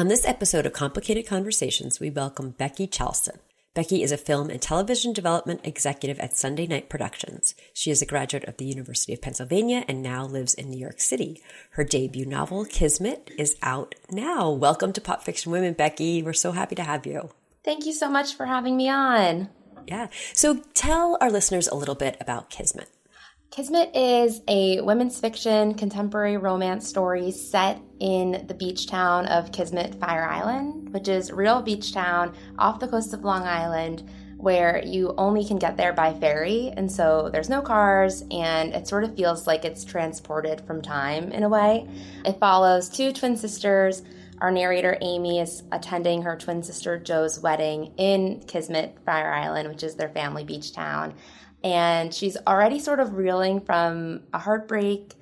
On this episode of Complicated Conversations, we welcome Becky Chalsen. Becky is a film and television development executive at Sunday Night Productions. She is a graduate of the University of Pennsylvania and now lives in New York City. Her debut novel, Kismet, is out now. Welcome to Pop Fiction Women, Becky. We're so happy to have you. Thank you so much for having me on. Yeah. So tell our listeners a little bit about Kismet. Kismet is a women's fiction contemporary romance story set in the beach town of Kismet Fire Island, which is a real beach town off the coast of Long Island where you only can get there by ferry. And so there's no cars, and it sort of feels like it's transported from time in a way. It follows two twin sisters. Our narrator, Amy, is attending her twin sister Joe's wedding in Kismet Fire Island, which is their family beach town and she's already sort of reeling from a heartbreak.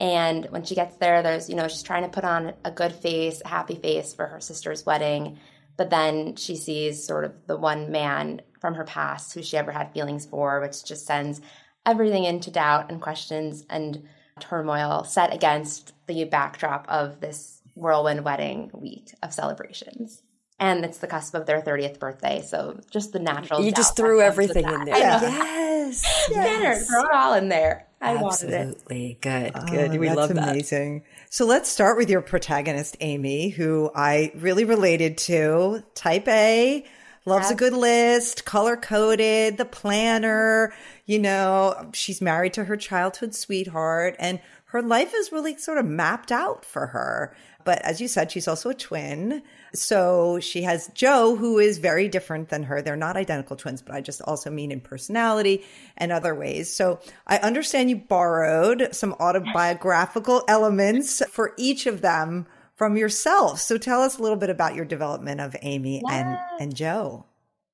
And when she gets there, there's, you know, she's trying to put on a good face, a happy face for her sister's wedding. But then she sees sort of the one man from her past who she ever had feelings for, which just sends everything into doubt and questions and turmoil set against the backdrop of this whirlwind wedding week of celebrations and it's the cusp of their 30th birthday so just the natural you just threw everything in there. Yeah. yes, yes. throw it all in there. I absolutely. Good oh, good. We love that. amazing. So let's start with your protagonist amy who i really related to. Type a loves yes. a good list color coded the planner you know she's married to her childhood sweetheart and her life is really sort of mapped out for her but as you said she's also a twin so she has Joe, who is very different than her. They're not identical twins, but I just also mean in personality and other ways. So I understand you borrowed some autobiographical elements for each of them from yourself. So tell us a little bit about your development of Amy and, and Joe.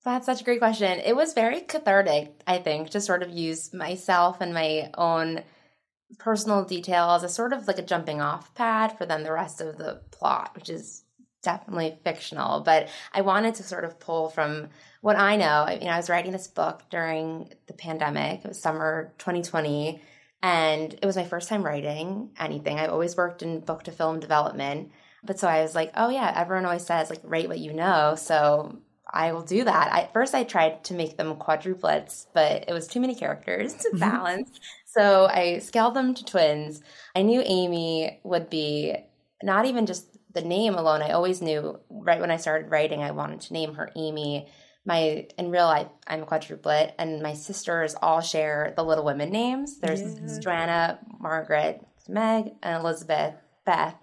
That's such a great question. It was very cathartic, I think, to sort of use myself and my own personal details as sort of like a jumping off pad for then the rest of the plot, which is definitely fictional, but I wanted to sort of pull from what I know. I mean, I was writing this book during the pandemic. It was summer 2020, and it was my first time writing anything. I've always worked in book to film development. But so I was like, oh yeah, everyone always says like write what you know. So I will do that. I, at first, I tried to make them quadruplets, but it was too many characters to mm-hmm. balance. So I scaled them to twins. I knew Amy would be not even just the name alone, I always knew right when I started writing, I wanted to name her Amy. My in real life, I'm a quadruplet, and my sisters all share the Little Women names. There's yeah. Joanna, Margaret, Meg, and Elizabeth, Beth,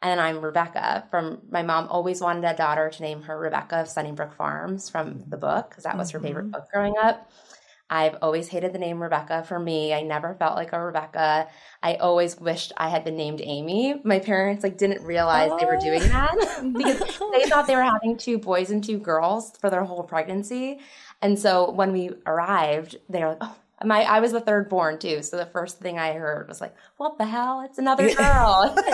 and then I'm Rebecca. From my mom always wanted a daughter to name her Rebecca of Sunnybrook Farms from the book because that was mm-hmm. her favorite mm-hmm. book growing up. I've always hated the name Rebecca for me. I never felt like a Rebecca. I always wished I had been named Amy. My parents like didn't realize oh. they were doing oh. that because they thought they were having two boys and two girls for their whole pregnancy. And so when we arrived, they were like, "Oh, my I was the third born too, so the first thing I heard was like, "What the hell? It's another girl."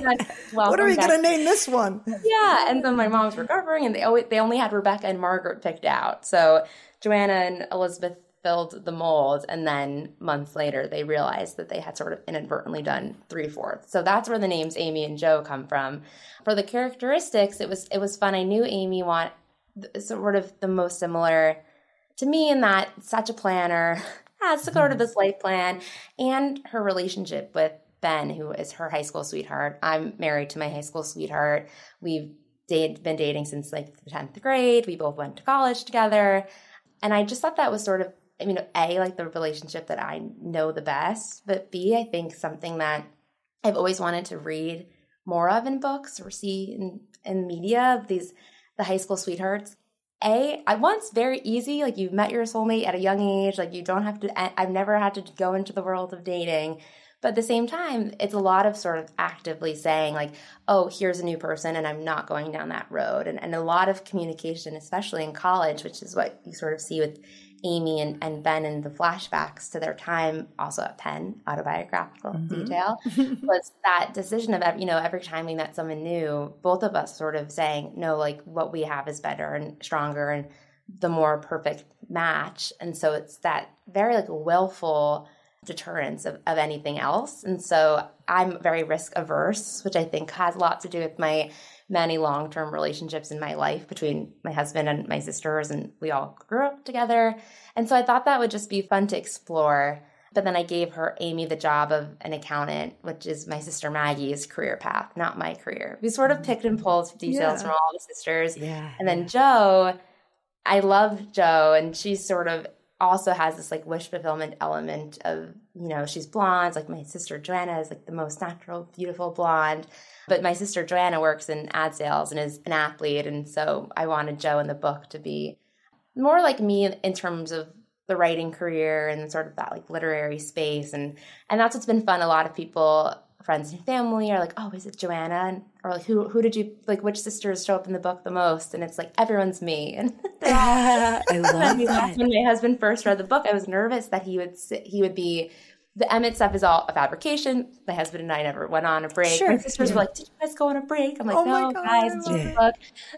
what are we going to name this one? Yeah, and then my mom's recovering, and they always, they only had Rebecca and Margaret picked out. So Joanna and Elizabeth filled the mold, and then months later they realized that they had sort of inadvertently done three fourths. So that's where the names Amy and Joe come from. For the characteristics, it was it was fun. I knew Amy want sort of the most similar to me in that such a planner has sort of this life plan and her relationship with Ben, who is her high school sweetheart. I'm married to my high school sweetheart. We've been dating since like the 10th grade. We both went to college together. And I just thought that was sort of, I mean, A, like the relationship that I know the best, but B, I think something that I've always wanted to read more of in books or see in, in media of these, the high school sweethearts. A, I once very easy, like you've met your soulmate at a young age, like you don't have to, I've never had to go into the world of dating. But at the same time, it's a lot of sort of actively saying, like, oh, here's a new person, and I'm not going down that road. And, and a lot of communication, especially in college, which is what you sort of see with Amy and, and Ben in the flashbacks to their time, also at Penn, autobiographical mm-hmm. detail, was that decision of, you know, every time we met someone new, both of us sort of saying, no, like what we have is better and stronger and the more perfect match. And so it's that very like willful deterrence of, of anything else. And so I'm very risk averse, which I think has a lot to do with my many long term relationships in my life between my husband and my sisters, and we all grew up together. And so I thought that would just be fun to explore. But then I gave her, Amy, the job of an accountant, which is my sister Maggie's career path, not my career. We sort of mm. picked and pulled details yeah. from all the sisters. Yeah. And then Joe, I love Joe, and she's sort of also has this like wish fulfillment element of you know she's blonde like my sister joanna is like the most natural beautiful blonde. But my sister joanna works in ad sales and is an athlete and so i wanted joe in the book to be more like me in terms of the writing career and sort of that like literary space. And and that's what's been fun. A lot of people friends and family are like, "Oh, is it Joanna?" or like, "Who who did you like? Which sisters show up in the book the most?" And it's like everyone's me. And I love that. When my husband first read the book, I was nervous that he would he would be. The Emmett stuff is all a fabrication. My husband and I never went on a break. Sure. My sisters yeah. were like, "Did you guys go on a break?" I'm like, oh "No, guys, it's a book."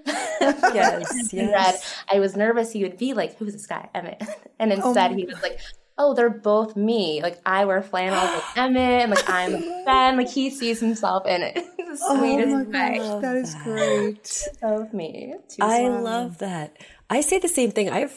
yes, yes. Read, I was nervous he would be like, "Who's this guy, Emmett?" And oh instead, oh he was like, oh, they're both me. Like I wear flannels with Emmett, and like I'm Ben. Like he sees himself in it. the oh sweetest oh my gosh, that is great. Both me. Too I love that. I say the same thing. I have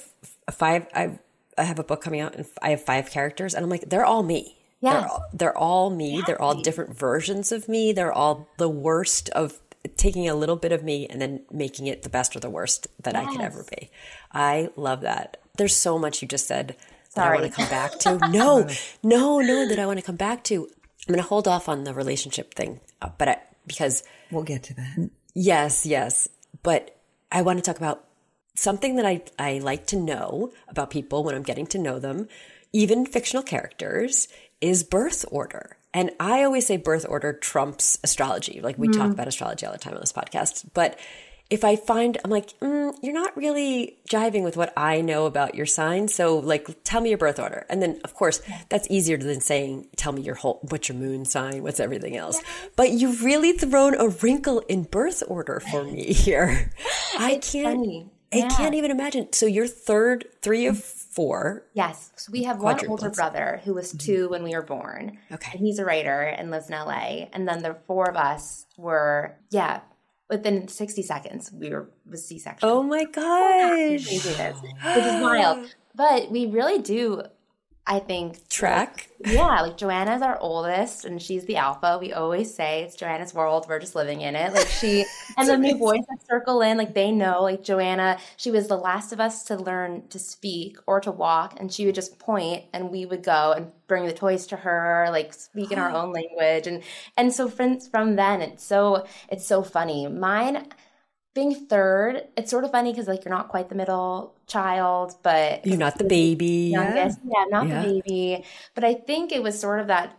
five. I I have a book coming out, and I have five characters, and I'm like, they're all me. Yeah, they're, all, they're all me. They're all different versions of me. They're all the worst of taking a little bit of me and then making it the best or the worst that yes. I could ever be. I love that. There's so much you just said that I want to come back to. No, no, no, that I want to come back to. I'm going to hold off on the relationship thing, uh, but I, because we'll get to that. Yes, yes. But I want to talk about something that I, I like to know about people when I'm getting to know them, even fictional characters, is birth order. And I always say birth order trumps astrology. Like we mm. talk about astrology all the time on this podcast, but if I find, I'm like, mm, you're not really jiving with what I know about your sign. So like, tell me your birth order. And then of course, that's easier than saying, tell me your whole, what's your moon sign? What's everything else? Yeah. But you've really thrown a wrinkle in birth order for me here. I it's can't, funny. I can't even imagine. So you're third, three of four. Yes. So we have one older brother who was mm-hmm. 2 when we were born. Okay. And he's a writer and lives in LA. And then the four of us were, yeah, within 60 seconds we were was c-section oh my gosh which is wild. but we really do I think track. Like, yeah, like Joanna's our oldest and she's the alpha. We always say it's Joanna's world. We're just living in it. Like she and the new boys that circle in, like they know, like Joanna, she was the last of us to learn to speak or to walk, and she would just point and we would go and bring the toys to her, like speak in our own language. And and so from from then it's so it's so funny. Mine being third, it's sort of funny because like you're not quite the middle child, but you're not the baby. Youngest, yeah, yeah not yeah. the baby. But I think it was sort of that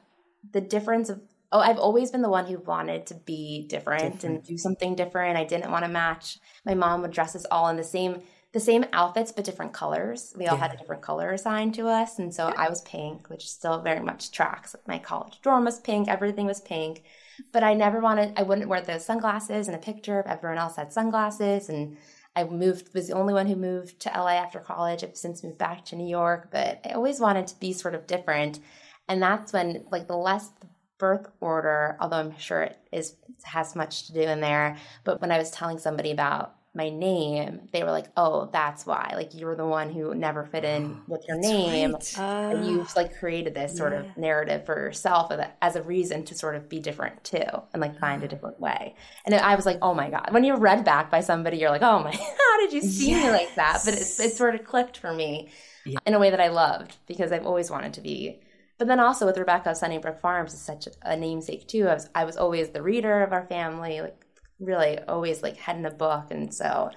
the difference of oh, I've always been the one who wanted to be different, different. and do something different. I didn't want to match. My mom would dress us all in the same the same outfits but different colors. We all yeah. had a different color assigned to us, and so I was pink, which still very much tracks. My college dorm was pink. Everything was pink. But I never wanted, I wouldn't wear those sunglasses in a picture everyone else had sunglasses. And I moved, was the only one who moved to LA after college. I've since moved back to New York, but I always wanted to be sort of different. And that's when, like, the less birth order, although I'm sure it is has much to do in there, but when I was telling somebody about my name, they were like, "Oh, that's why. Like you're the one who never fit in with your name, right. uh, and you've like created this sort yeah. of narrative for yourself as a reason to sort of be different too, and like find a different way." And I was like, "Oh my god!" When you're read back by somebody, you're like, "Oh my, how did you see yes. me like that?" But it, it sort of clicked for me yeah. in a way that I loved because I've always wanted to be but then also with Rebecca Sunnybrook Farms is such a namesake too. I was, I was always the reader of our family. Like really always like head in a book and so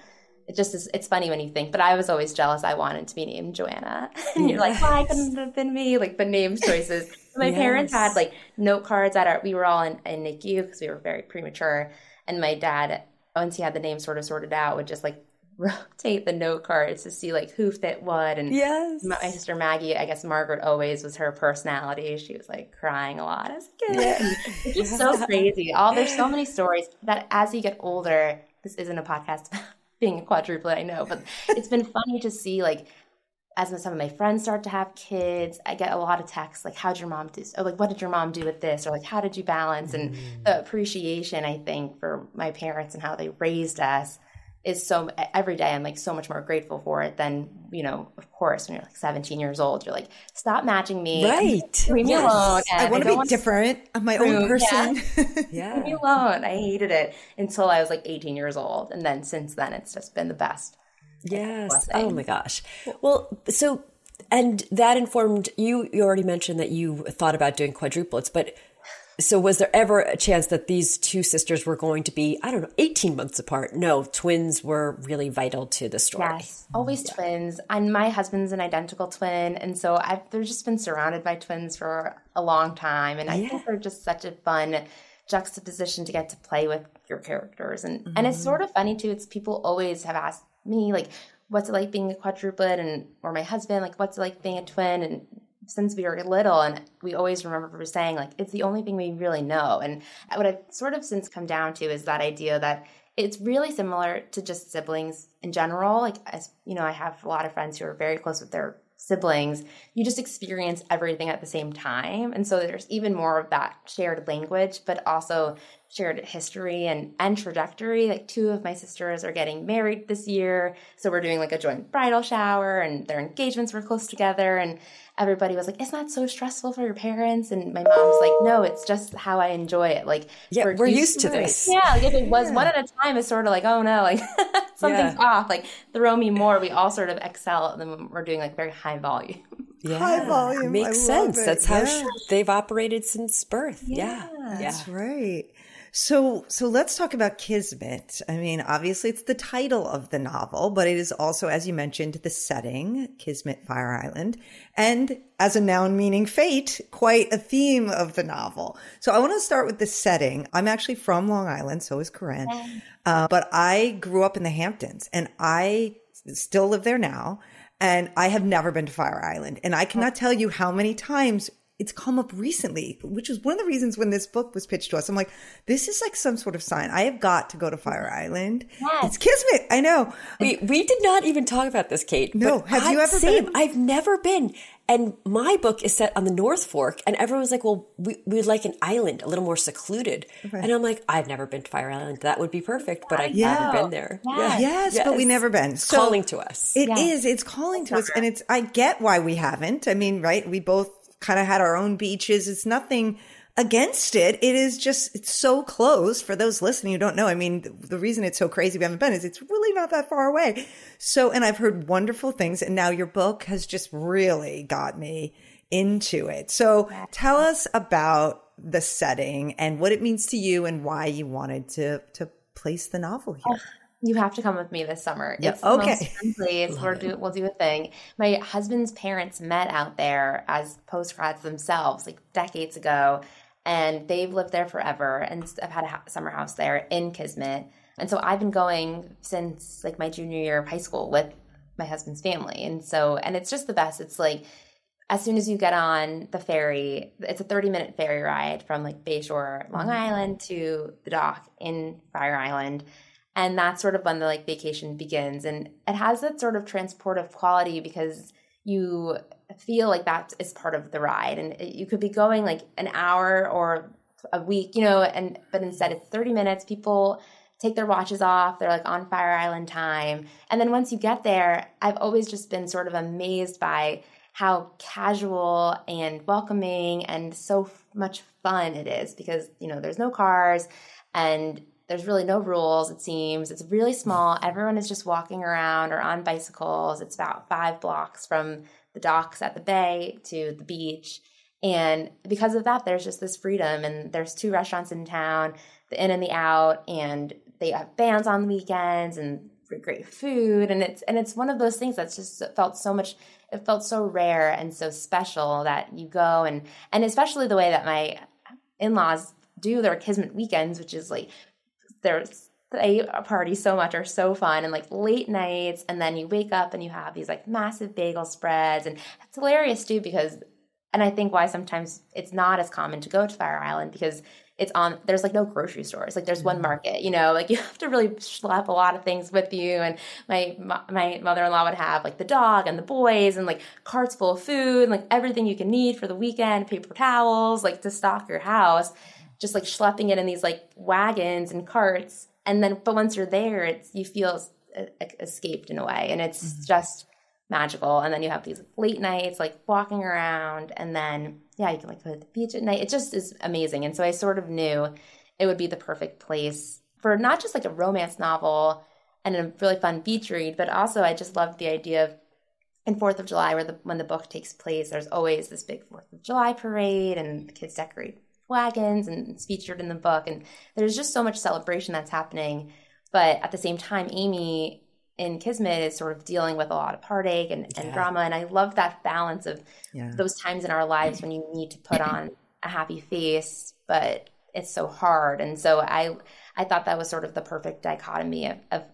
it just is it's funny when you think but i was always jealous. I wanted to be named joanna. And you're like oh, why couldn't it have been me like the name choices. My yes. parents had like note cards at our we were all in, in nicu because we were very premature. And my dad once he had the name sort of sorted out would just like rotate the note cards to see like who fit what. And yes, my, sister Maggie, I guess Margaret always was her personality. She was like crying a lot as a kid. Yeah. It's just so crazy. All there's so many stories that as you get older, this isn't a podcast about being a quadruplet, I know, but it's been funny to see like as some of my friends start to have kids, I get a lot of texts like, "How'd your mom do?" Or like, "What did your mom do with this?" Or like, "How did you balance?" And Mm. the appreciation I think for my parents and how they raised us is so every day I'm like so much more grateful for it than you know. Of course, when you're like 17 years old, you're like, "Stop matching me, Right. Leave me Yes. alone." I want to be different. I'm my own person. Leave me alone. I hated it until I was like 18 years old, and then since then, it's just been the best. Yes. blessing. Oh my gosh. Well, so and that informed you. You already mentioned that you thought about doing quadruplets, but so was there ever a chance that these two sisters were going to be, I don't know, 18 months apart? No, twins were really vital to the story. Yes, always twins. And my husband's an identical twin, and so I've they've just been surrounded by twins for a long time, and I think they're just such a fun juxtaposition to get to play with your characters, and and it's mm-hmm. sort of funny too. It's people always have asked me like, what's it like being a quadruplet, and or my husband like, what's it like being a twin, and since we were little and we always remember saying like it's the only thing we really know. And what i've sort of since come down to is that idea that it's really similar to just siblings in general. Like as you know i have a lot of friends who are very close with their siblings. You just experience everything at the same time. And so there's even more of that shared language but also shared history and and trajectory. Like two of my sisters are getting married this year. So we're doing like a joint bridal shower and their engagements were close together. And everybody was like isn't that so stressful for your parents and my mom's like no it's just how i enjoy it like Yeah, we're used to this. yeah like if it was one at a time it's sort of like oh no like something's Yeah. off like throw me more we all sort of excel and then we're doing like very high volume Yeah. High volume. Makes I love sense. it. That's how Yeah. they've operated since birth. Yeah. Yeah. That's right. So, so let's talk about Kismet. I mean, obviously it's the title of the novel, but it is also, as you mentioned, the setting, Kismet Fire Island, and as a noun meaning fate, quite a theme of the novel. So I want to start with the setting. I'm actually from Long Island, so is Corinne, uh, but I grew up in the Hamptons and I still live there now. And I have never been to Fire Island. And I cannot tell you how many times it's come up recently, which was one of the reasons when this book was pitched to us. I'm like, this is like some sort of sign. I have got to go to Fire Island. Yes. It's Kismet. I know. We we did not even talk about this, Kate. No. but Have you ever same. been? I've never been. And my book is set on the North Fork, and everyone's like, "Well, we we'd like an island, a little more secluded." And I'm like, "I've never been to Fire Island. That would be perfect, but I've Yeah. never been there." Yeah. Yes, but we never been. So calling to us. It is. Yes. It's calling to us. And it's, I get why we haven't. I mean, right? We both kind of had our own beaches. It's nothing against it. It is just, it's so close for those listening who don't know. I mean, the, the reason it's so crazy we haven't been is it's really not that far away. So, and I've heard wonderful things. And now your book has just really got me into it. So tell us about the setting and what it means to you and why you wanted to, to place the novel here. Oh, You have to come with me this summer. Yeah, It's okay. place. We'll do, we'll do a thing. My husband's parents met out there as postgrads themselves, like decades ago, and they've lived there forever. And I've had a ha- summer house there in Kismet, and so I've been going since like my junior year of high school with my husband's family. And so, and it's just the best. It's like as soon as you get on the ferry, it's a 30 minute ferry ride from like Bayshore, Long mm-hmm. Island to the dock in Fire Island. And that's sort of when the like vacation begins. And it has that sort of transportive quality because you feel like that is part of the ride. And you could be going like an hour or a week, you know, and but instead it's 30 minutes. People take their watches off. They're like on Fire Island time. And then once you get there, I've always just been sort of amazed by how casual and welcoming and so much fun it is because, you know, there's no cars and there's really no rules, it seems. It's really small. Everyone is just walking around or on bicycles. It's about five blocks from the docks at the bay to the beach. And because of that, there's just this freedom. And there's two restaurants in town, the in and the out, and they have bands on the weekends and great food. And it's and it's one of those things that's just felt so much. It felt so rare and so special that you go and and especially the way that my in-laws do their kismet weekends, which is like there's they uh, party so much are so fun and like late nights and then you wake up and you have these like massive bagel spreads and it's hilarious too because and I think why sometimes it's not as common to go to Fire Island because it's on there's like no grocery stores like there's one mm-hmm. market you know like you have to really schlep a lot of things with you and my my mother-in-law would have like the dog and the boys and like carts full of food and like everything you can need for the weekend paper towels like to stock your house just like schlepping it in these like wagons and carts and then but once you're there it's you feel escaped in a way and it's mm-hmm. just magical and then you have these late nights like walking around and then yeah, you can like go to the beach at night. It just is amazing. And so I sort of knew it would be the perfect place for not just like a romance novel and a really fun beach read, but also I just loved the idea of in Fourth of July, where the when the book takes place, there's always this big Fourth of July parade, and the kids decorate wagons, and it's featured in the book, and there's just so much celebration that's happening. But at the same time, Amy in Kismet is sort of dealing with a lot of heartache and, and yeah. drama. And I love that balance of yeah. those times in our lives when you need to put on a happy face, but it's so hard. And so I I thought that was sort of the perfect dichotomy of, of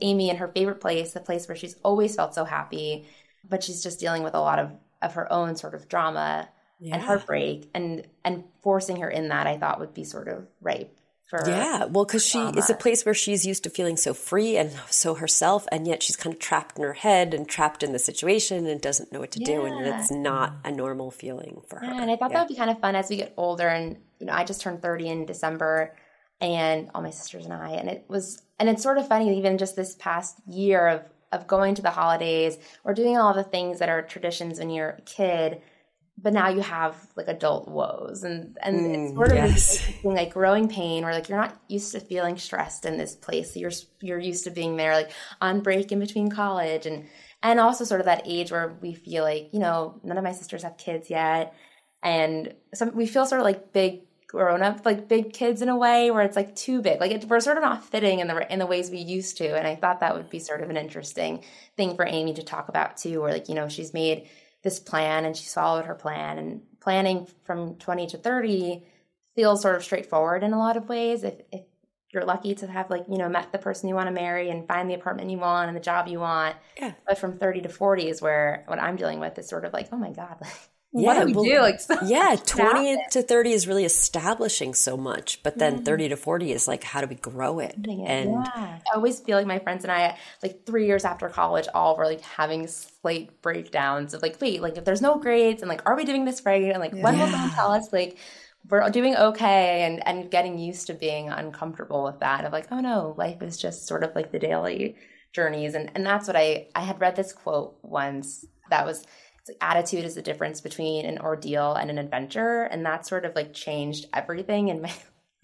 Amy in her favorite place, the place where she's always felt so happy, but she's just dealing with a lot of, of her own sort of drama yeah. and heartbreak and and forcing her in that I thought would be sort of ripe for yeah well because she is a place where she's used to feeling so free and so herself and yet she's kind of trapped in her head and trapped in the situation and doesn't know what to yeah. do and it's not a normal feeling for her yeah, and i thought yeah. that would be kind of fun as we get older and you know i just turned 30 in december and all my sisters and i and it was and it's sort of funny even just this past year of of going to the holidays or doing all the things that are traditions when you're a kid but now you have like adult woes and and mm, it's sort of yes. like growing pain where like you're not used to feeling stressed in this place you're you're used to being there like on break in between college and and also sort of that age where we feel like you know none of my sisters have kids yet and some we feel sort of like big grown up like big kids in a way where it's like too big like it, we're sort of not fitting in the in the ways we used to and i thought that would be sort of an interesting thing for amy to talk about too where like you know she's made this plan and she followed her plan. And planning from 20 to 30 feels sort of straightforward in a lot of ways. If, if you're lucky to have like you know met the person you want to marry and find the apartment you want and the job you want. Yeah. but from 30 to 40 is where what i'm dealing with is sort of like oh my god like yeah, what do we well, do? Like, so yeah, 20 to 30 is really establishing so much, but then mm-hmm. 30 to 40 is like, how do we grow it? And yeah. I always feel like my friends and I, like three years after college, all were like having slate breakdowns of like, wait, like if there's no grades and like, are we doing this right? And like, when will someone tell us like, we're doing okay and, and getting used to being uncomfortable with that of like, oh no, life is just sort of like the daily journeys. And, and that's what I, I had read this quote once that was, like attitude is the difference between an ordeal and an adventure and that sort of like changed everything in my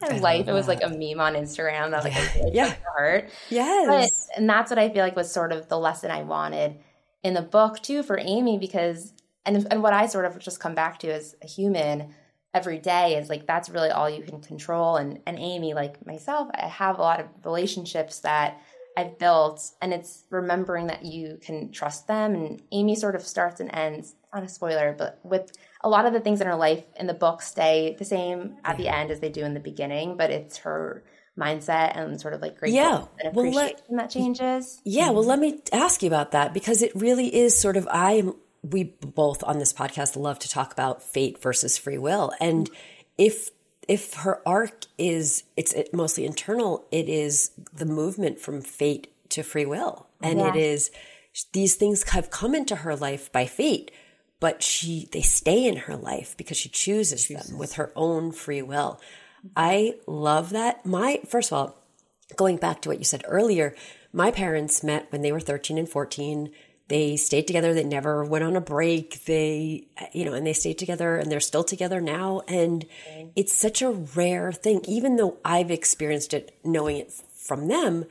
life. it was like a meme on instagram that like yeah. really yeah. yes but, and that's what i feel like was sort of the lesson i wanted in the book too for amy because and and what i sort of just come back to as a human every day is like that's really all you can control. And and amy like myself i have a lot of relationships that I've built, and it's remembering that you can trust them. And Amy sort of starts and ends, not a spoiler, but with a lot of the things in her life in the book stay the same at the end as they do in the beginning, but it's her mindset and sort of like great yeah and appreciation well, let, that changes. Yeah, well, mm-hmm. let me ask you about that because it really is sort of I am. we both on this podcast love to talk about fate versus free will, and if if her arc is it's mostly internal, it is the movement from fate to free will. And yeah. it is these things have come into her life by fate, but she they stay in her life because she chooses, chooses. them with her own free will. I love that. My first of all, going back to what you said earlier, my parents met when they were 13 and 14 they stayed together. They never went on a break. They, you know, and they stayed together and they're still together now. And it's such a rare thing. Even though I've experienced it knowing it from them,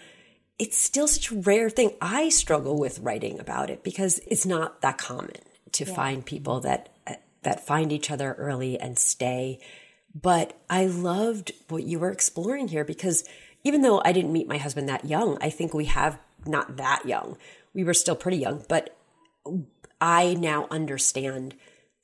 it's still such a rare thing. I struggle with writing about it because it's not that common to yeah. find people that, that find each other early and stay. But I loved what you were exploring here because even though I didn't meet my husband that young, I think we have not that young we were still pretty young, but I now understand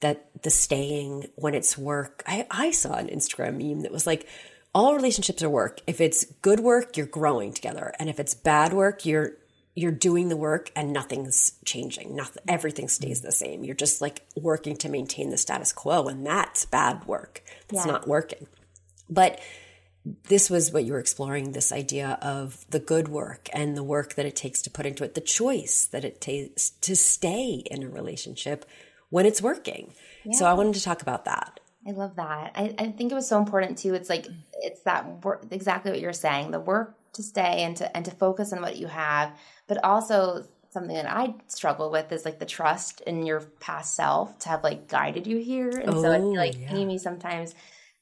that the staying when it's work. I, I saw an Instagram meme that was like, all relationships are work. If it's good work, you're growing together. And if it's bad work, you're you're doing the work and nothing's changing. Nothing everything stays the same. You're just like working to maintain the status quo and that's bad work. It's yeah. not working. But this was what you were exploring this idea of the good work and the work that it takes to put into it, the choice that it takes to stay in a relationship when it's working. Yeah. So I wanted to talk about that. I love that. I, I think it was so important too. It's like it's that work exactly what you're saying. The work to stay and to and to focus on what you have, but also something that I struggle with is like the trust in your past self to have like guided you here. And oh, so I feel oh, like yeah. Amy sometimes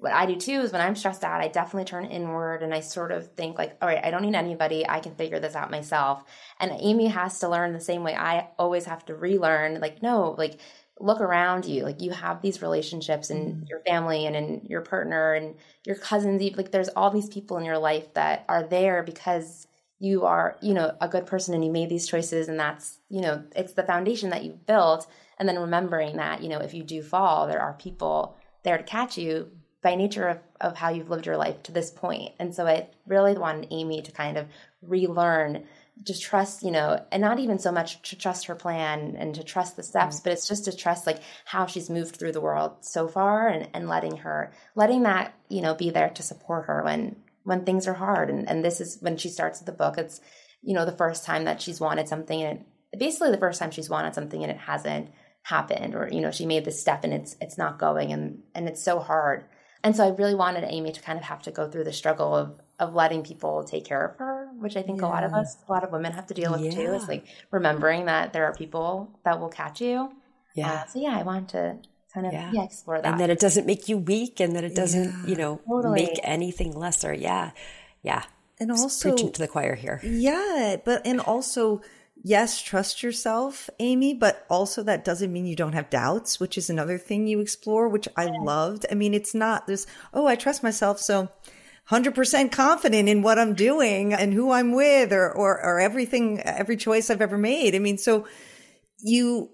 what I do too is when I'm stressed out, I definitely turn inward and I sort of think like, all right, I don't need anybody. I can figure this out myself. And Amy has to learn the same way I always have to relearn. Like, no, like look around you. Like you have these relationships in mm. your family and in your partner and your cousins. Like there's all these people in your life that are there because you are, you know, a good person and you made these choices and that's, you know, it's the foundation that you've built. And then remembering that, you know, if you do fall, there are people there to catch you by nature of, of how you've lived your life to this point. And so I really wanted Amy to kind of relearn, just trust, you know, and not even so much to trust her plan and to trust the steps, mm-hmm. but it's just to trust like how she's moved through the world so far and, and letting her, letting that, you know, be there to support her when, when things are hard. And, and this is when she starts the book, it's, you know, the first time that she's wanted something and it, basically the first time she's wanted something and it hasn't happened or, you know, she made this step and it's, it's not going and, and it's so hard and so I really wanted Amy to kind of have to go through the struggle of of letting people take care of her, which I think yeah. a lot of us, a lot of women have to deal with yeah. too. Is like remembering that there are people that will catch you. Yeah. Uh, so yeah, I want to kind of yeah. yeah. explore that, and that it doesn't make you weak, and that it doesn't, you know, totally. make anything lesser. Yeah, yeah. And also preaching to the choir here. Yeah, but and also yes, trust yourself, Amy, but also that doesn't mean you don't have doubts, which is another thing you explore, which I loved. I mean, it's not this, oh, I trust myself. So 100% confident in what I'm doing and who I'm with or, or, or everything, every choice I've ever made. I mean, so you,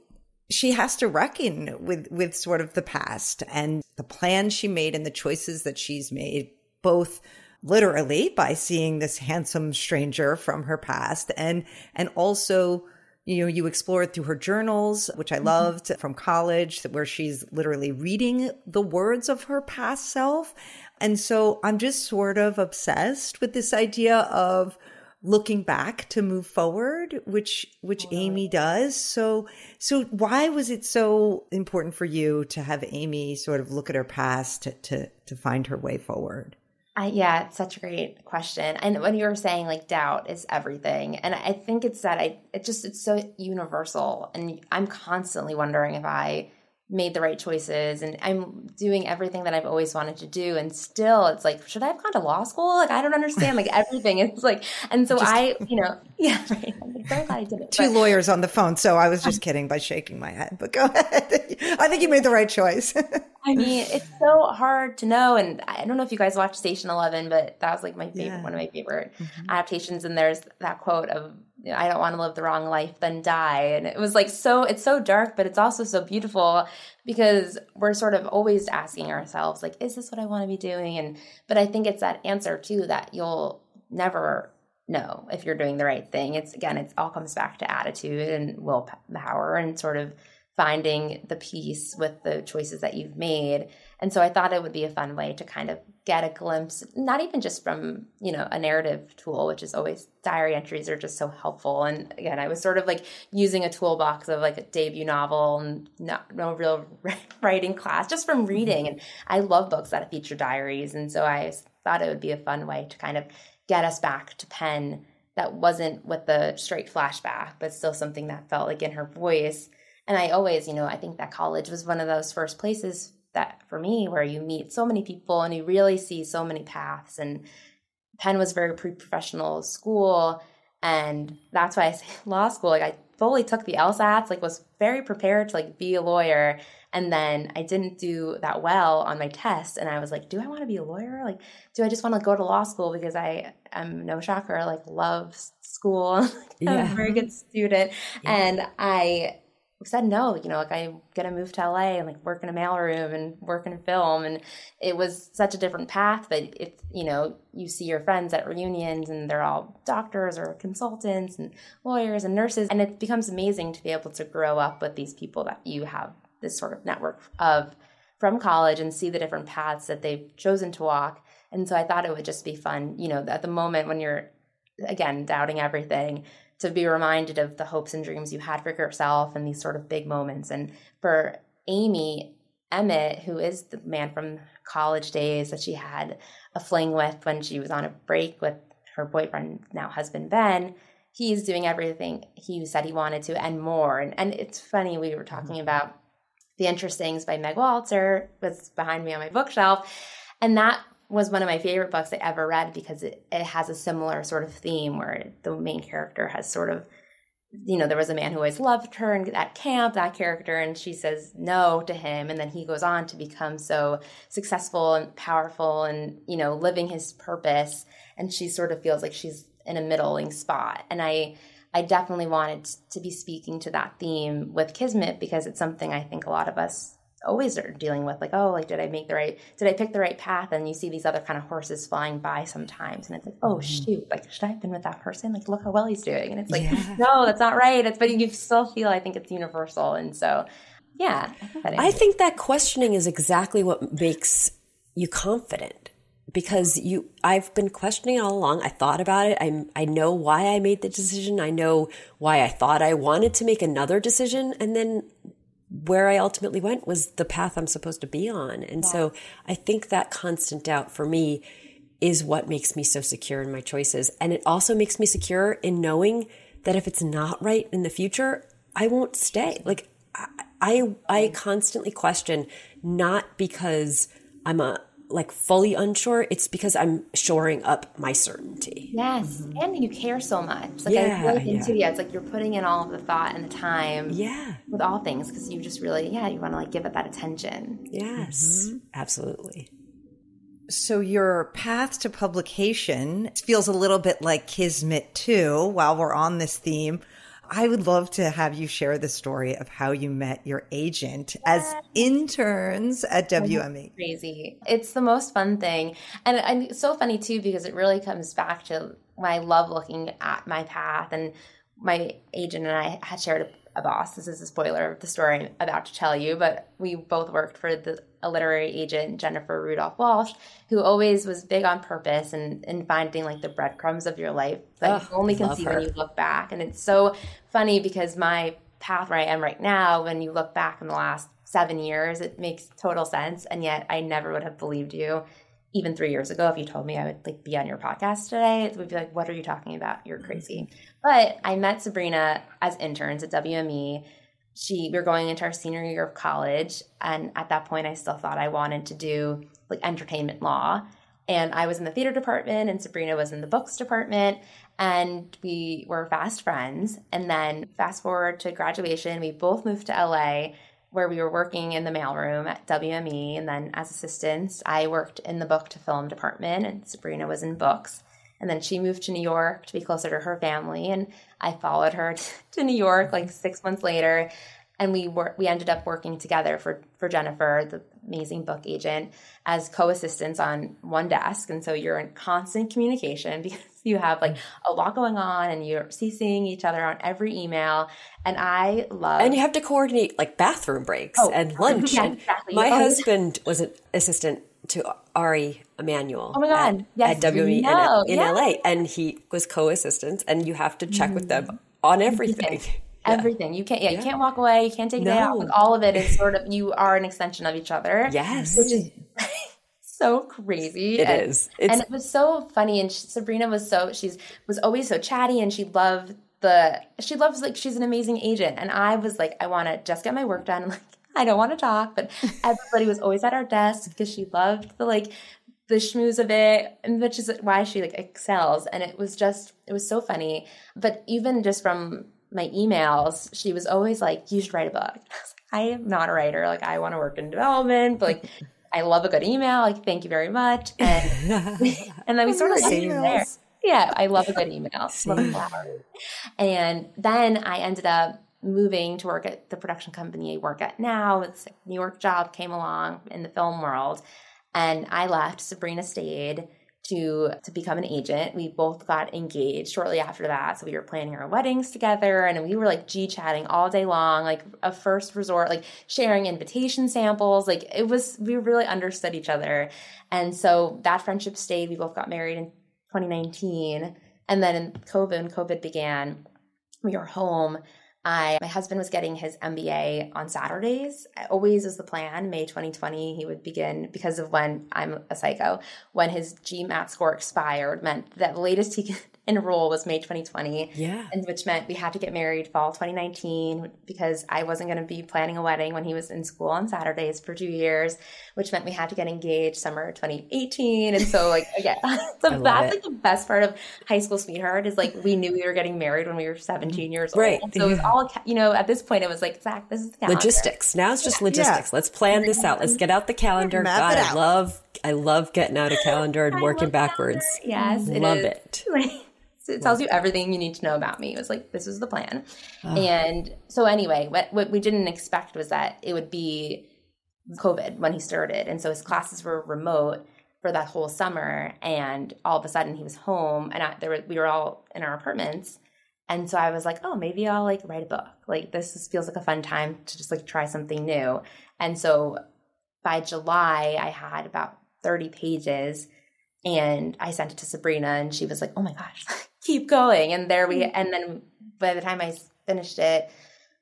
she has to reckon with, with sort of the past and the plans she made and the choices that she's made, both literally by seeing this handsome stranger from her past and and also you know you explore it through her journals which i mm-hmm. loved mm-hmm. from college where she's literally reading the words of her past self and so i'm just sort of obsessed with this idea of looking back to move forward which which wow. amy does so so why was it so important for you to have amy sort of look at her past to to, to find her way forward I, yeah, it's such a great question. And when you were saying like doubt is everything, and I think it's that I it just it's so universal, and I'm constantly wondering if I made the right choices and I'm doing everything that I've always wanted to do and still it's like should I have gone to law school? Like I don't understand like everything. It's like and so just, I you know yeah right. I'm very glad I did it two but, lawyers on the phone so I was just kidding by shaking my head but go ahead. I think you made the right choice. I mean it's so hard to know and I don't know if you guys watched Station 11 but that was like my favorite yeah. one of my favorite mm-hmm. adaptations and there's that quote of I don't want to live the wrong life, then die. And it was like so, it's so dark, but it's also so beautiful because we're sort of always asking ourselves, like, is this what I want to be doing? And, but I think it's that answer too that you'll never know if you're doing the right thing. It's again, it all comes back to attitude and willpower and sort of finding the peace with the choices that you've made. And so I thought it would be a fun way to kind of get a glimpse, not even just from, you know, a narrative tool, which is always diary entries are just so helpful. And again, I was sort of like using a toolbox of like a debut novel and not, no real writing class just from mm-hmm. reading. And I love books that feature diaries. And so I thought it would be a fun way to kind of get us back to Penn that wasn't with the straight flashback, but still something that felt like in her voice and I always, you know, I think that college was one of those first places that for me where you meet so many people and you really see so many paths. And Penn was very pre-professional school, and that's why I say law school. Like I fully took the LSATs, like was very prepared to like be a lawyer, and then I didn't do that well on my test, and I was like, do I want to be a lawyer? Like, do I just want to go to law school because I am no shocker, like love school, yeah. I'm a very good student, yeah. and I said no, you know, like I'm gonna move to LA and like work in a mailroom and work in a film, and it was such a different path but it's you know you see your friends at reunions and they're all doctors or consultants and lawyers and nurses, and it becomes amazing to be able to grow up with these people that you have this sort of network of from college and see the different paths that they've chosen to walk. And so I thought it would just be fun, you know, at the moment when you're again doubting everything, to be reminded of the hopes and dreams you had for yourself and these sort of big moments. And for Amy, Emmett, who is the man from college days that she had a fling with when she was on a break with her boyfriend, now husband Ben, he's doing everything he said he wanted to and more. And, and it's funny, we were talking mm-hmm. about The Interestings by Meg Wolitzer, was behind me on my bookshelf. And that was one of my favorite books I ever read because it, it has a similar sort of theme where the main character has sort of you know, there was a man who always loved her and at camp, that character, and she says no to him. And then he goes on to become so successful and powerful and, you know, living his purpose. And she sort of feels like she's in a middling spot. And I, I definitely wanted to be speaking to that theme with Kismet because it's something I think a lot of us always are dealing with like oh like did i make the right did i pick the right path and you see these other kind of horses flying by sometimes and it's like oh mm-hmm. shoot like should i have been with that person like look how well he's doing and it's like yeah. no that's not right it's but you still feel i think it's universal and so yeah i think that questioning is exactly what makes you confident because you I've been questioning all along. I thought about it. I I know why I made the decision. I know why I thought I wanted to make another decision and then where I ultimately went was the path I'm supposed to be on. And yeah. so I think that constant doubt for me is what makes me so secure in my choices. And it also makes me secure in knowing that if it's not right in the future, I won't stay. Like I, I, I mm. constantly question not because I'm a like fully unsure, it's because I'm shoring up my certainty. Yes. Mm-hmm. And you care so much. Like yeah, I really into yeah. It's like you're putting in all of the thought and the time. Yeah. With all things because you just really, yeah, you want to like give it that attention. Yes. Mm-hmm. Absolutely. So your path to publication feels a little bit like Kismet too, while we're on this theme. I would love to have you share the story of how you met your agent as interns at WME. Crazy. It's the most fun thing. And, and it's so funny too, because it really comes back to I love looking at my path and my agent and I had shared a a boss. This is a spoiler of the story I'm about to tell you, but we both worked for the a literary agent, Jennifer Rudolph Walsh, who always was big on purpose and, and finding like the breadcrumbs of your life that you only can see her. when you look back. And it's so funny because my path where I am right now, when you look back in the last seven years, it makes total sense. And yet I never would have believed you even three years ago, if you told me I would like be on your podcast today, it would be like, what are you talking about? You're crazy. Mm-hmm. But I met Sabrina as interns at WME. She we were going into our senior year of college, and at that point, I still thought I wanted to do like entertainment law. And I was in the theater department, and Sabrina was in the books department, and we were fast friends. And then fast forward to graduation, we both moved to LA where we were working in the mailroom at WME. And then as assistants, I worked in the book to film department, and Sabrina was in books. And then she moved to New York to be closer to her family. And I followed her to New York like six months later. And we were we ended up working together for for Jennifer, the amazing book agent, as co-assistants on one desk. And so you're in constant communication because you have like a lot going on and you're CCing each other on every email. And I love And you have to coordinate like bathroom breaks oh, and lunch. Yeah, exactly. My oh, husband was an assistant to Ari Emanuel. Oh my god! At, yes, at WME know. in, in yeah. LA, and he was co-assistant, and you have to check mm. with them mm. on everything. Yeah. Everything you can't, yeah, yeah, you can't walk away. You can't take no. out. Like, all of it is sort of you are an extension of each other. Yes, which is so crazy. It and, is. and it was so funny. And she, Sabrina was so she's was always so chatty, and she loved the she loves like she's an amazing agent. And I was like, I want to just get my work done. Like I don't want to talk, but everybody was always at our desk because she loved the like the schmooze of it, and which is why she like excels. And it was just it was so funny. But even just from my emails, she was always like, "You should write a book." I, like, I am not a writer. Like I want to work in development, but like I love a good email. Like, thank you very much. And, and then we sort of stayed there. Yeah, I love a good email. and then I ended up moving to work at the production company I work at now. It's New York job came along in the film world. And I left. Sabrina stayed to to become an agent. We both got engaged shortly after that. So we were planning our weddings together and we were like G chatting all day long, like a first resort, like sharing invitation samples. Like it was we really understood each other. And so that friendship stayed. We both got married in 2019. And then in COVID, when COVID began, we were home I my husband was getting his MBA on Saturdays. Always was the plan. May 2020 he would begin because of when I'm a psycho. When his GMAT score expired meant that the latest he could enroll was May 2020. Yeah. And which meant we had to get married fall 2019 because I wasn't going to be planning a wedding when he was in school on Saturdays for two years, which meant we had to get engaged summer 2018. And so like again, so that's like the best part of high school sweetheart is like we knew we were getting married when we were 17 years old. Right. So it was all, you know, at this point it was like, Zach, this is the logistics. Now it's just logistics. Let's plan this out. Let's get out the calendar. Map God, it I love I love getting out a calendar and working backwards. Yes, Love is. it. It tells you everything you need to know about me. It was like this was the plan, ah. and so anyway, what what we didn't expect was that it would be COVID when he started, and so his classes were remote for that whole summer, and all of a sudden he was home, and I, there were, we were all in our apartments, and so I was like, oh, maybe I'll like write a book. Like this is, feels like a fun time to just like try something new, and so by July I had about thirty pages. And I sent it to Sabrina and she was like, "Oh my gosh, keep going." And there we mm-hmm. and then by the time I finished it, it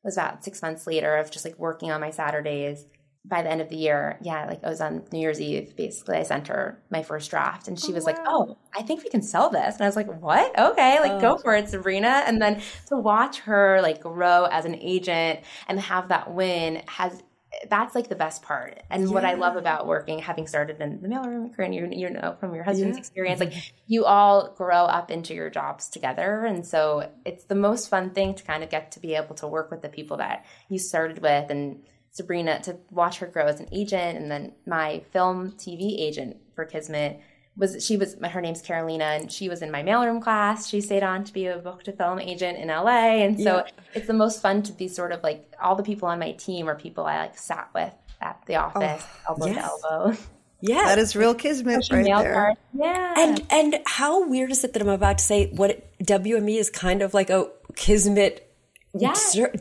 was about 6 months later of just like working on my Saturdays. By the end of the year, yeah, like I was on New Year's Eve, basically I sent her my first draft and she oh, was like, "Oh, I think we can sell this." And I was like, "What? Okay, like go oh. for it, Sabrina." And then to watch her like grow as an agent and have that win has that's like the best part. And what I love about working, having started in the mailroom and you, you know from your husband's Yeah. experience, like mm-hmm. you all grow up into your jobs together, and so it's the most fun thing to kind of get to be able to work with the people that you started with, and Sabrina to watch her grow as an agent, and then my film TV agent for Kismet was she was her name's Carolina and she was in my mailroom class. She stayed on to be a book to film agent in LA. And so Yeah. it's the most fun to be sort of like all the people on my team are people I like sat with at the oh, office, elbow yes. to elbow. Yeah. That is real kismet right there. card. Yeah. And and how weird is it that I'm about to say what WME is kind of like a kismet Yeah.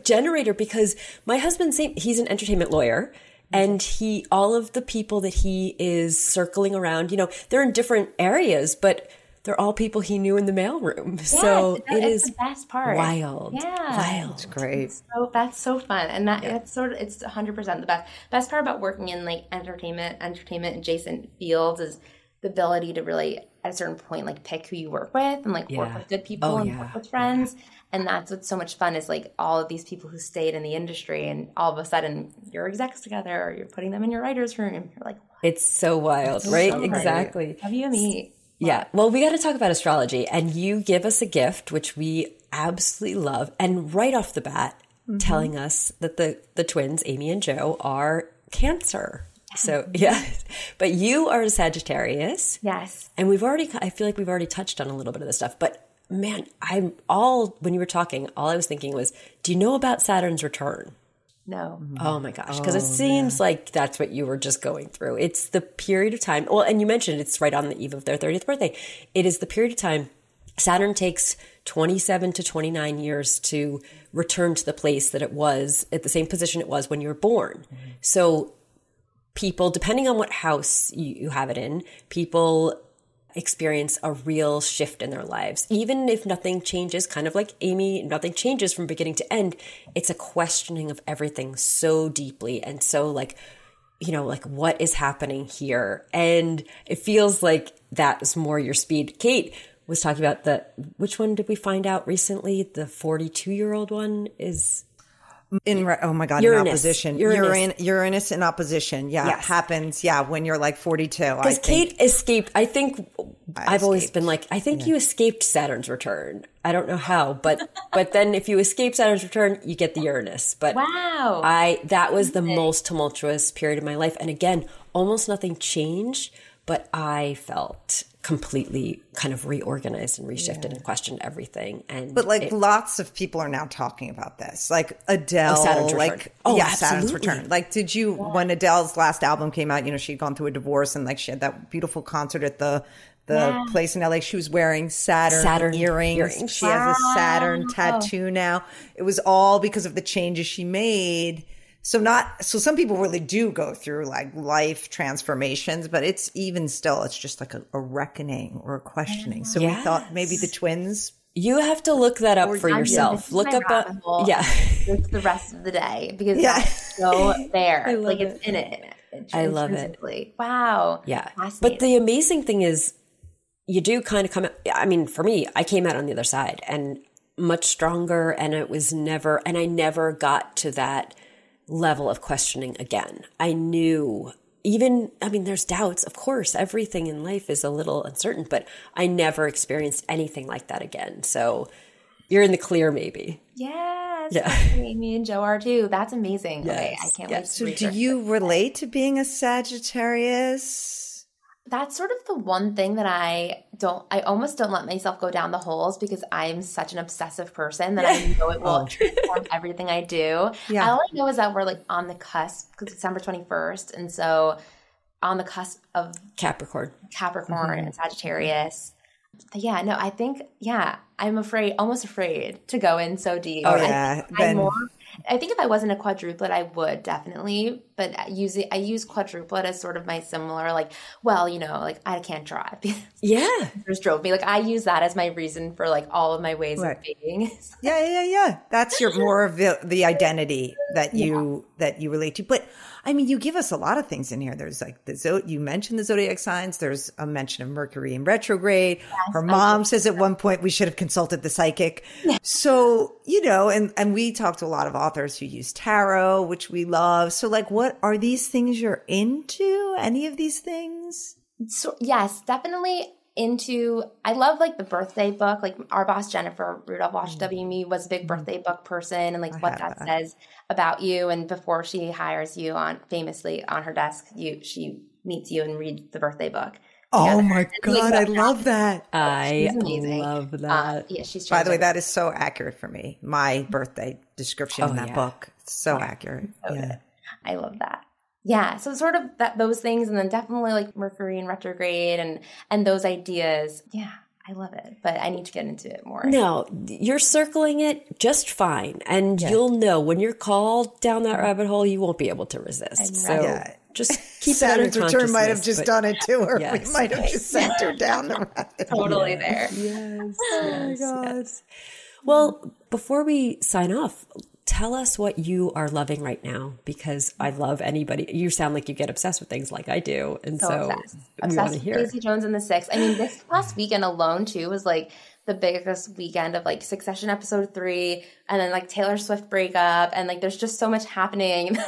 generator because my husband's same he's an entertainment lawyer and he all of the people that he is circling around, you know, they're in different areas, but they're all people he knew in the mailroom. so Yes, it it's the best part. wild. Yeah. Wild. Great. So that's so fun, and that it's sort of it's 100 percent the best. Best part about working in like entertainment, entertainment adjacent fields is the ability to really at a certain point like pick who you work with and like work with good people Oh, and yeah. work with friends. And that's what's so much fun is like all of these people who stayed in the industry, and all of a sudden you're execs together, or you're putting them in your writers' room. You're like, It's so wild, right? so Have you WME. Yeah. Well, we got to talk about astrology. And you give us a gift, which we absolutely love. And right off the bat, mm-hmm. telling us that the, the twins, Amy and Joe, are Cancer. So, mm-hmm. yeah. But you are a Sagittarius. Yes. And we've already, I feel like we've already touched on a little bit of this stuff. But man, I'm all, when you were talking, all I was thinking was, do you know about Saturn's return? No. Oh my gosh. Because it oh, seems like that's what you were just going through. It's the period of time. Well, and you mentioned it's right on the eve of their 30th birthday. It is the period of time. Saturn takes 27 to 29 years to return to the place that it was at the same position it was when you were born. Mm-hmm. So people, depending on what house you, you have it in, people experience a real shift in their lives. Even if nothing changes, kind of like Amy, nothing changes from beginning to end, it's a questioning of everything so deeply and so like, you know, like what is happening here? And it feels like that's more your speed. Kate was talking about the, which one did we find out recently? The 42 year old one is In re- oh my god, Uranus. in opposition, Uranus. Uranus, Uranus in opposition. Yeah, Yes. it happens. Yeah, when you're like 42. Because. Kate escaped. I think I've always been like, I think you escaped Saturn's return. I don't know how, but but then if you escape Saturn's return, you get the Uranus. But Wow. I that was the most tumultuous period of my life, and again, almost nothing changed, but I felt completely kind of reorganized and reshifted and questioned everything. And But like it- lots of people are now talking about this. Like Adele, Oh, Saturn's like return. Oh, oh yeah, Saturn's return. Like, did you when Adele's last album came out? You know, she'd gone through a divorce and like she had that beautiful concert at the the Yeah. place in LA. She was wearing Saturn, Saturn earrings. earrings. She has a Saturn tattoo now. It was all because of the changes she made. So not so some people really do go through like life transformations, but it's even still it's just like a, a reckoning or a questioning. So we thought maybe the twins You have to look that up for I'm- yourself. this Look up rabbit hole. a, yeah. It's the rest of the day because Yeah. that's so there. I love like it. it's in it. I love it. intrinsically. Wow. Yeah. Fascinating. But the amazing thing is, you do kind of come out. I mean, for me, I came out on the other side and much stronger. And it was never, and I never got to that level of questioning again. I knew even, I mean, there's doubts. Of course, everything in life is a little uncertain, but I never experienced anything like that again. So you're in the clear, maybe. Yes. Yeah. Me and Joe are too. That's amazing. Okay, I can't yes. wait. To So do research you relate to being a Sagittarius? That's sort of the one thing that I don't, I almost don't let myself go down the holes because I'm such an obsessive person that I know it will Oh. transform everything I do. Yeah. All I know is that we're like on the cusp because December 21st. And so on the cusp of Capricorn. Capricorn Mm-hmm. and Sagittarius. But yeah, no, I think, yeah, I'm afraid, almost afraid to go in so deep. Oh, yeah. I'm Then- more, I think if I wasn't a quadruplet, I would definitely. But I use it, I use quadruplet as sort of my similar, like, well, you know, like I can't drive. Yeah. Just drove me. Like I use that as my reason for like all of my ways Right. of being. Yeah, yeah, yeah. That's your more of the, the identity that you that you relate to. But I mean, you give us a lot of things in here. There's like the zo- you mentioned the zodiac signs. There's a mention of Mercury in retrograde. Her mom says at one point we should have consulted the psychic. So you know, and and we talked to a lot of authors who use tarot, which we love. So like, what are these things you're into? Any of these things? So yes, definitely into I love like the birthday book. Like our boss Jennifer Rudolph Walsh W Me was a big birthday book person and like what that, that. says about you. And before she hires you on famously on her desk, you she meets you and reads the birthday book. Oh my god, I love that. I love Uh, that. yeah, she's By the way, that is so accurate for me. My birthday description Oh, in that yeah. book. So accurate. yeah. I love that. Yeah, so sort of that those things, and then definitely like Mercury in retrograde and and those ideas. Yeah, I love it, but I need to get into it more. No, you're circling it just fine. And you'll know when you're called down that rabbit hole, you won't be able to resist. So Yeah. just keep it Saturn's return might have just but- done it to her. We might have just sent her down the rabbit hole. totally there. Yes, Oh yes, yes. Well, before we sign off, tell us what you are loving right now because I love anybody. You sound like you get obsessed with things like I do. And so, so obsessed. we Obsessed want to with hear. Daisy Jones and the Six. I mean, this last weekend alone too was like the biggest weekend of like Succession episode three, and then like Taylor Swift breakup, and like there's just so much happening.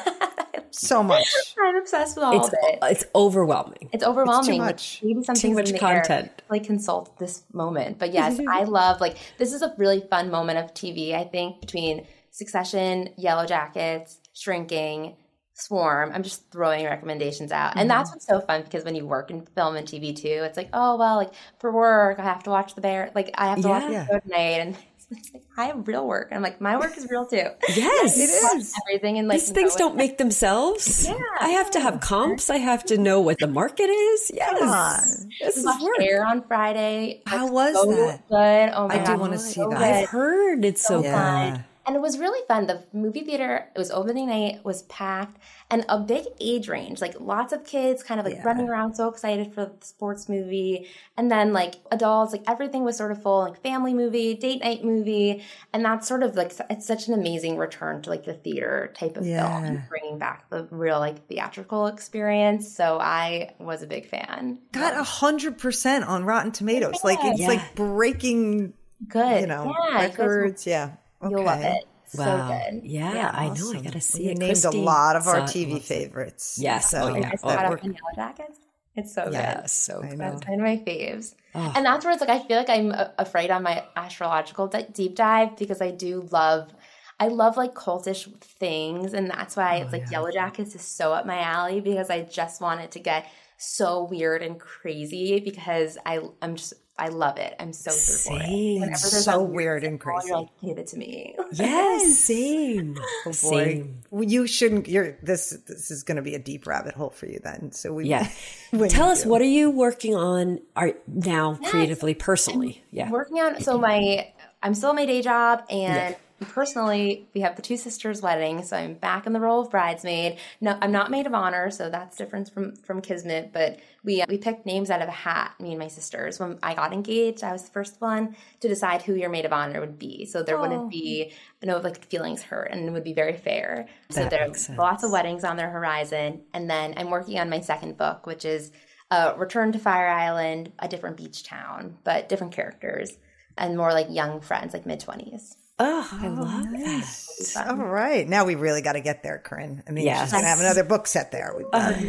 So much. I'm obsessed with all It's, of it. it's overwhelming. It's overwhelming. Like, much. maybe something's much in the air. content. Like consult this moment. But yes, I love like this is a really fun moment of TV. I think between Succession, Yellowjackets, Shrinking, Swarm. I'm just throwing recommendations out, and that's mm-hmm. what's so fun because when you work in film and TV too, it's like oh well, like for work I have to watch the bear. Like I have to watch Yeah. the show tonight, and it's like I have real work. I'm like my work is real too. Yes, It is. Everything and like These things don't make themselves. Yeah. I have to have comps. I have to know what the market is. Yes. This is work. Air on Friday. How was so that? Good. Oh my god. I do wanna see so that. good. I've heard it's so Yeah. fun. And it was really fun. The movie theater, it was opening night, was packed, and a big age range. Like lots of kids kind of like Yeah. running around so excited for the sports movie. And then like adults, like everything was sort of full, like family movie, date night movie. And that's sort of like, it's such an amazing return to like the theater type of Yeah. film, and bringing back the real like theatrical experience. So I was a big fan. Got a hundred percent on Rotten Tomatoes. Like it's Yeah. like breaking, Good. you know, yeah, you guys will- records. Yeah. Okay. You'll love it. Wow. So good. Yeah, I know. I got to see You it. named Christy a lot of our TV loves it. favorites. Yes. So Oh, yeah. I that caught up worked. in Yellowjackets. It's so good. Yes, so I good. know. That's one of my faves. Oh. And that's where it's like I feel like I'm afraid on my astrological deep dive because I do love, I love like cultish things, and that's why Oh, it's like Yellowjackets is so up my alley because I just want it to get so weird and crazy because I I'm just I love it. I'm so here for it. Same. So weird and call, crazy. You're like, give it to me. Yes, same. Oh, boy, Same. Well, you shouldn't. You're this. This is going to be a deep rabbit hole for you then. So we. Yeah. Tell us do. what are you working on are now creatively, personally? Yeah. I'm working on so my I'm still in my day job and personally we have the two sisters wedding so i'm back in the role of bridesmaid. No i'm not maid of honor so that's different from from kismet but we we picked names out of a hat me and my sisters. When i got engaged i was the first one to decide who your maid of honor would be. So there wouldn't be no like feelings hurt and it would be very fair. So there's lots of weddings on their horizon and then i'm working on my second book which is uh, return to fire island a different beach town but different characters and more like young friends, like mid twenties. Oh, I love that. All right, now we really got to get there, Corinne. I mean, Yes. she's going to have another book set there. We've got, I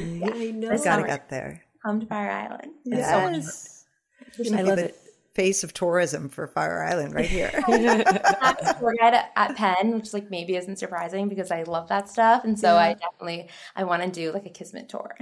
know. got to get there. Come to Fire Island. Yes. I love it. face of tourism for Fire Island right here. I'm tour guide at, at Penn, which like maybe isn't surprising because I love that stuff, and so I definitely I want to do like a Kismet tour.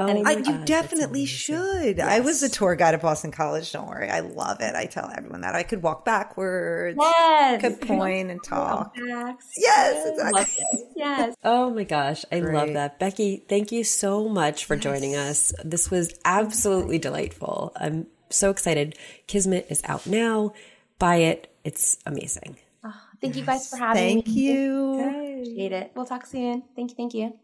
Oh, And I, my you God, definitely amazing. should. I was a tour guide at Boston College. Don't worry. I love it. I tell everyone that. I could walk backwards, Yes, could point and talk. Yes, exactly. Yes. Oh my gosh, I love that. Becky, thank you so much for joining us. This was absolutely delightful. I'm so excited. Kismet is out now. Buy it. It's amazing. Ah, thank you guys for having Thank me. you. Appreciate it. We'll talk soon. Thank you. Thank you.